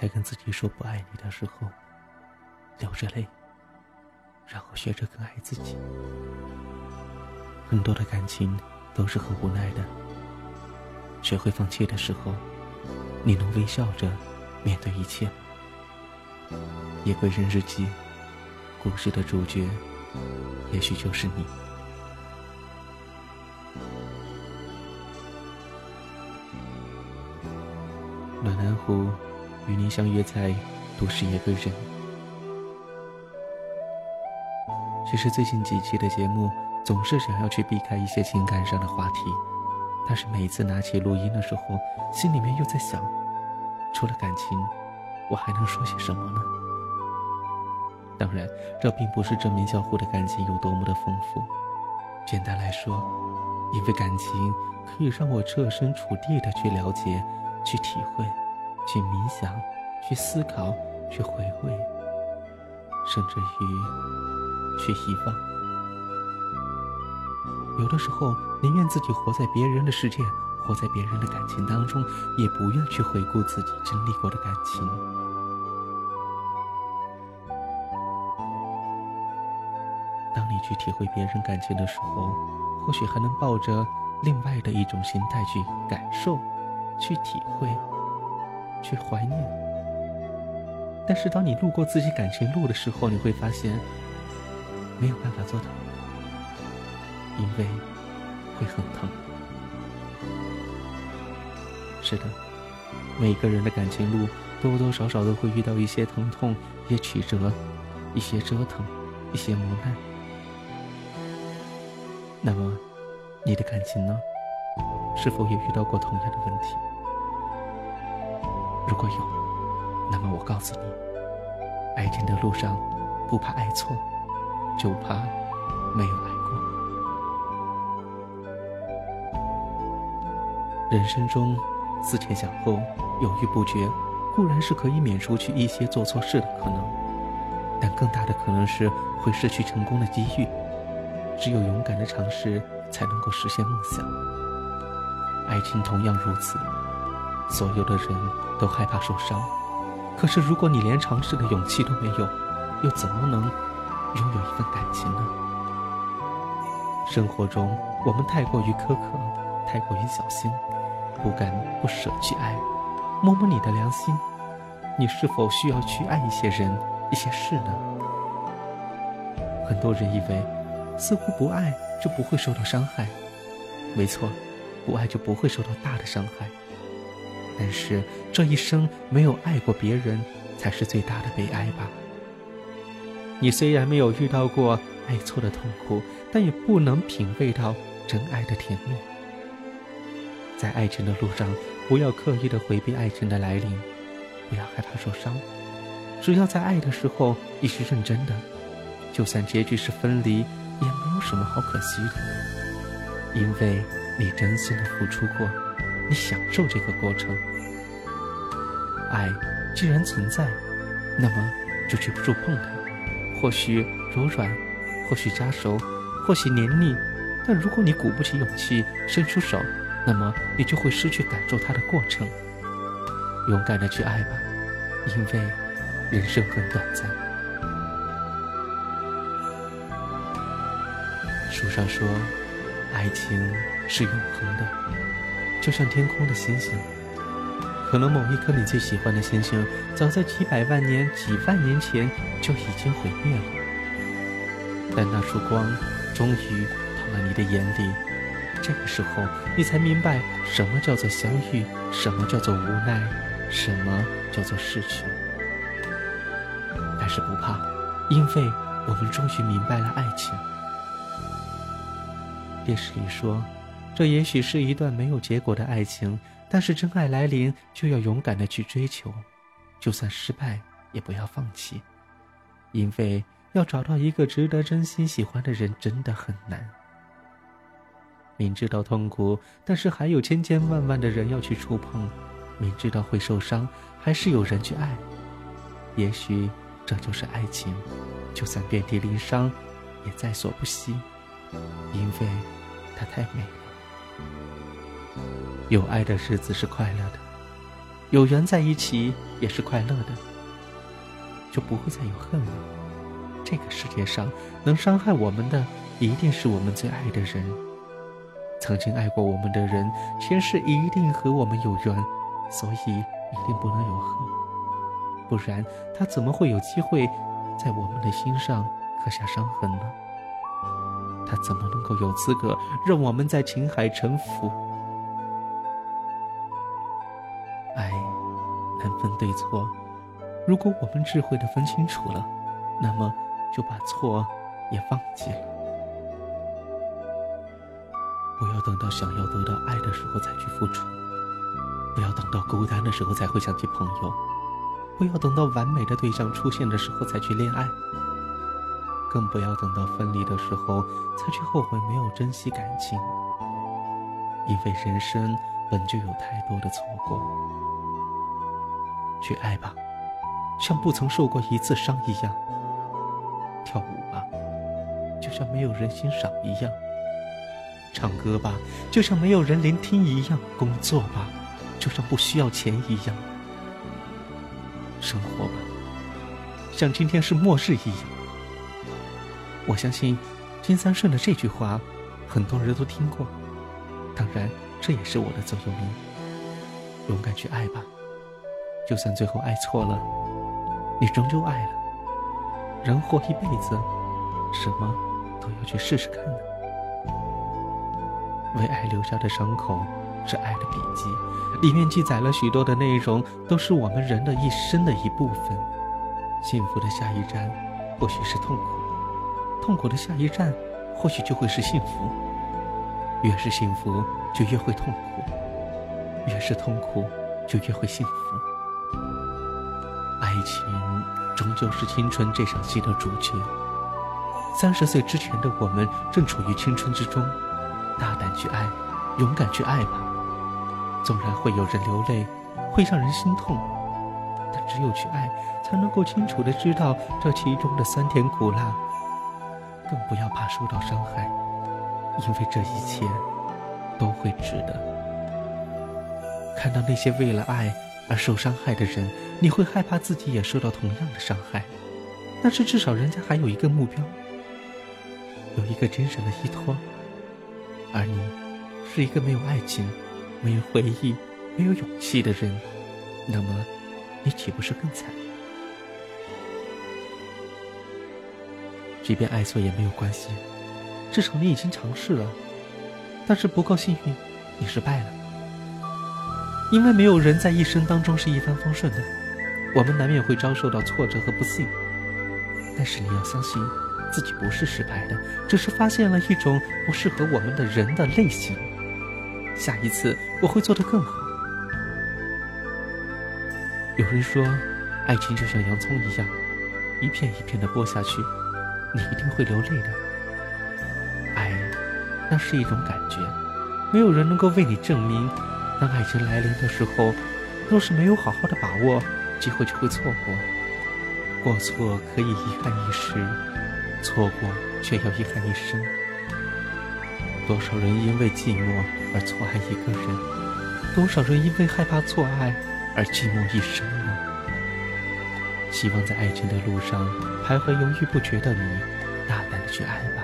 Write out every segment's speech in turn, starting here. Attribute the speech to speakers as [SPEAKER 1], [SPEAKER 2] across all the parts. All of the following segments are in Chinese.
[SPEAKER 1] 在跟自己说不爱你的时候，流着泪，然后学着更爱自己。很多的感情都是很无奈的。学会放弃的时候，你能微笑着面对一切吗？夜归人日记，故事的主角，也许就是你。暖南湖，与您相约在都市夜归人。其实最近几期的节目，总是想要去避开一些情感上的话题，但是每次拿起录音的时候，心里面又在想，除了感情，我还能说些什么呢？当然，这并不是证明小虎的感情有多么的丰富。简单来说，因为感情可以让我设身处地的去了解。去体会，去冥想，去思考，去回味，甚至于去遗忘。有的时候，宁愿自己活在别人的世界，活在别人的感情当中，也不愿去回顾自己经历过的感情。当你去体会别人感情的时候，或许还能抱着另外的一种心态去感受。去体会，去怀念。但是当你路过自己感情路的时候，你会发现没有办法做到，因为会很疼。是的，每个人的感情路多多少少都会遇到一些疼痛、一些曲折、一些折腾、一些磨难。那么，你的感情呢？是否也遇到过同样的问题？如果有，那么我告诉你，爱情的路上，不怕爱错，就怕没有爱过。人生中思前想后、犹豫不决，固然是可以免除去一些做错事的可能，但更大的可能是会失去成功的机遇。只有勇敢的尝试，才能够实现梦想。爱情同样如此。所有的人都害怕受伤，可是如果你连尝试的勇气都没有，又怎么能拥有一份感情呢？生活中我们太过于苛刻，太过于小心，不敢不舍去爱。摸摸你的良心，你是否需要去爱一些人、一些事呢？很多人以为，似乎不爱就不会受到伤害。没错，不爱就不会受到大的伤害。但是这一生没有爱过别人，才是最大的悲哀吧。你虽然没有遇到过爱错的痛苦，但也不能品味到真爱的甜蜜。在爱情的路上，不要刻意的回避爱情的来临，不要害怕受伤。只要在爱的时候你是认真的，就算结局是分离，也没有什么好可惜的，因为你真心的付出过。你享受这个过程，爱既然存在，那么就去触碰它。或许柔软，或许扎手，或许黏腻。但如果你鼓不起勇气伸出手，那么你就会失去感受它的过程。勇敢的去爱吧，因为人生很短暂。书上说，爱情是永恒的。就像天空的星星，可能某一颗你最喜欢的星星，早在几百万年、几万年前就已经毁灭了。但那束光终于到了你的眼里，这个时候你才明白什么叫做相遇，什么叫做无奈，什么叫做逝去。但是不怕，因为我们终于明白了爱情。电视里说。这也许是一段没有结果的爱情，但是真爱来临就要勇敢的去追求，就算失败也不要放弃，因为要找到一个值得真心喜欢的人真的很难。明知道痛苦，但是还有千千万万的人要去触碰；明知道会受伤，还是有人去爱。也许这就是爱情，就算遍体鳞伤，也在所不惜，因为它太美了。有爱的日子是快乐的，有缘在一起也是快乐的，就不会再有恨了。这个世界上能伤害我们的，一定是我们最爱的人。曾经爱过我们的人，前世一定和我们有缘，所以一定不能有恨。不然，他怎么会有机会在我们的心上刻下伤痕呢？他怎么能够有资格让我们在情海沉浮？爱难分对错，如果我们智慧的分清楚了，那么就把错也忘记了。不要等到想要得到爱的时候再去付出，不要等到孤单的时候才会想起朋友，不要等到完美的对象出现的时候才去恋爱。更不要等到分离的时候才去后悔没有珍惜感情，因为人生本就有太多的错过。去爱吧，像不曾受过一次伤一样；跳舞吧，就像没有人欣赏一样；唱歌吧，就像没有人聆听一样；工作吧，就像不需要钱一样；生活吧，像今天是末日一样。我相信金三顺的这句话，很多人都听过。当然，这也是我的座右铭。勇敢去爱吧，就算最后爱错了，你终究爱了。人活一辈子，什么都要去试试看的。为爱留下的伤口是爱的笔记，里面记载了许多的内容，都是我们人的一生的一部分。幸福的下一站，或许是痛苦。痛苦的下一站，或许就会是幸福。越是幸福，就越会痛苦；越是痛苦，就越会幸福。爱情终究是青春这场戏的主角。三十岁之前的我们正处于青春之中，大胆去爱，勇敢去爱吧。纵然会有人流泪，会让人心痛，但只有去爱，才能够清楚的知道这其中的酸甜苦辣。更不要怕受到伤害，因为这一切都会值得。看到那些为了爱而受伤害的人，你会害怕自己也受到同样的伤害。但是至少人家还有一个目标，有一个精神的依托，而你是一个没有爱情、没有回忆、没有勇气的人，那么你岂不是更惨？即便爱错也没有关系，至少你已经尝试了。但是不够幸运，你失败了。因为没有人在一生当中是一帆风顺的，我们难免会遭受到挫折和不幸。但是你要相信，自己不是失败的，只是发现了一种不适合我们的人的类型。下一次我会做得更好。有人说，爱情就像洋葱一样，一片一片的剥下去。你一定会流泪的。爱，那是一种感觉，没有人能够为你证明。当爱情来临的时候，若是没有好好的把握，机会就会错过。过错可以遗憾一时，错过却要遗憾一生。多少人因为寂寞而错爱一个人，多少人因为害怕错爱而寂寞一生呢？希望在爱情的路上还会犹豫不决的你，大胆的去爱吧。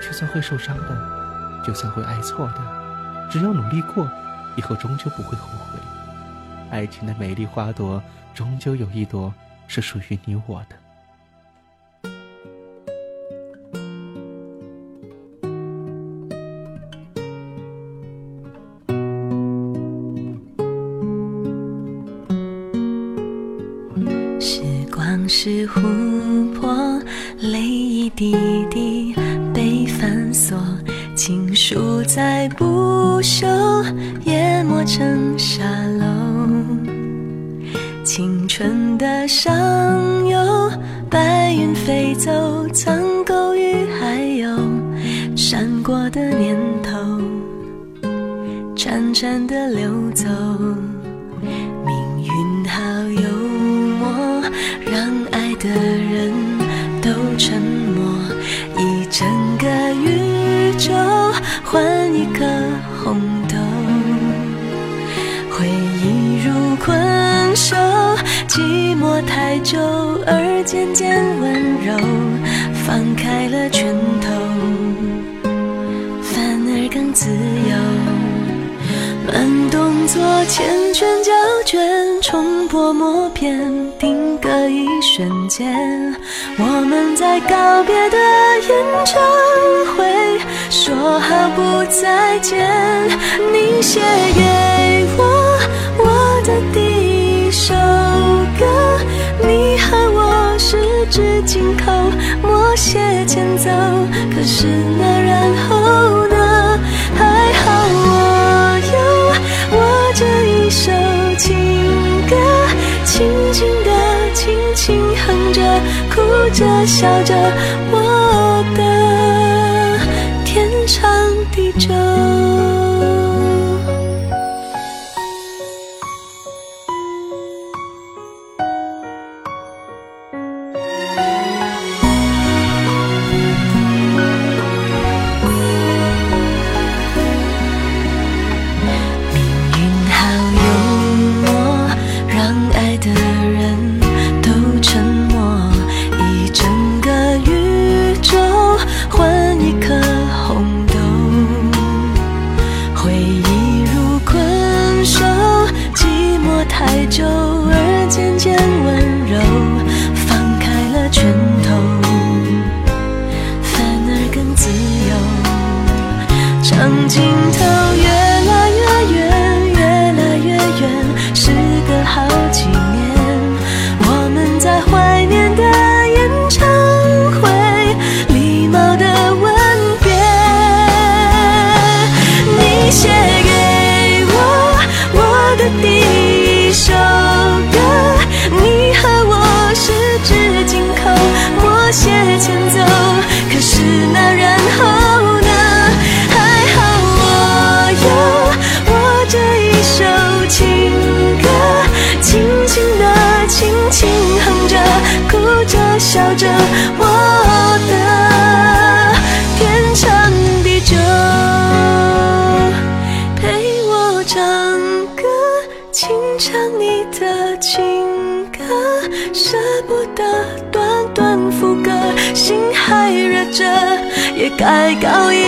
[SPEAKER 1] 就算会受伤的，就算会爱错的，只要努力过，以后终究不会后悔。爱情的美丽花朵，终究有一朵是属于你我的。
[SPEAKER 2] 淹没成沙漏。青春的上游，白云飞走，苍狗与海鸥，闪过的念头，潺潺的流走。命运好幽默，让爱的人都沉默，一整个宇宙换一颗红太久而渐渐温柔，放开了拳头，反而更自由。慢动作缱绻胶卷，冲破默片，定格一瞬间。我们在告别的演唱会，说好不再见。你写给十指紧扣，默写前奏。可是那然后呢？还好我有。我这一首情歌，轻轻的，轻轻哼着，哭着，笑着，我该告一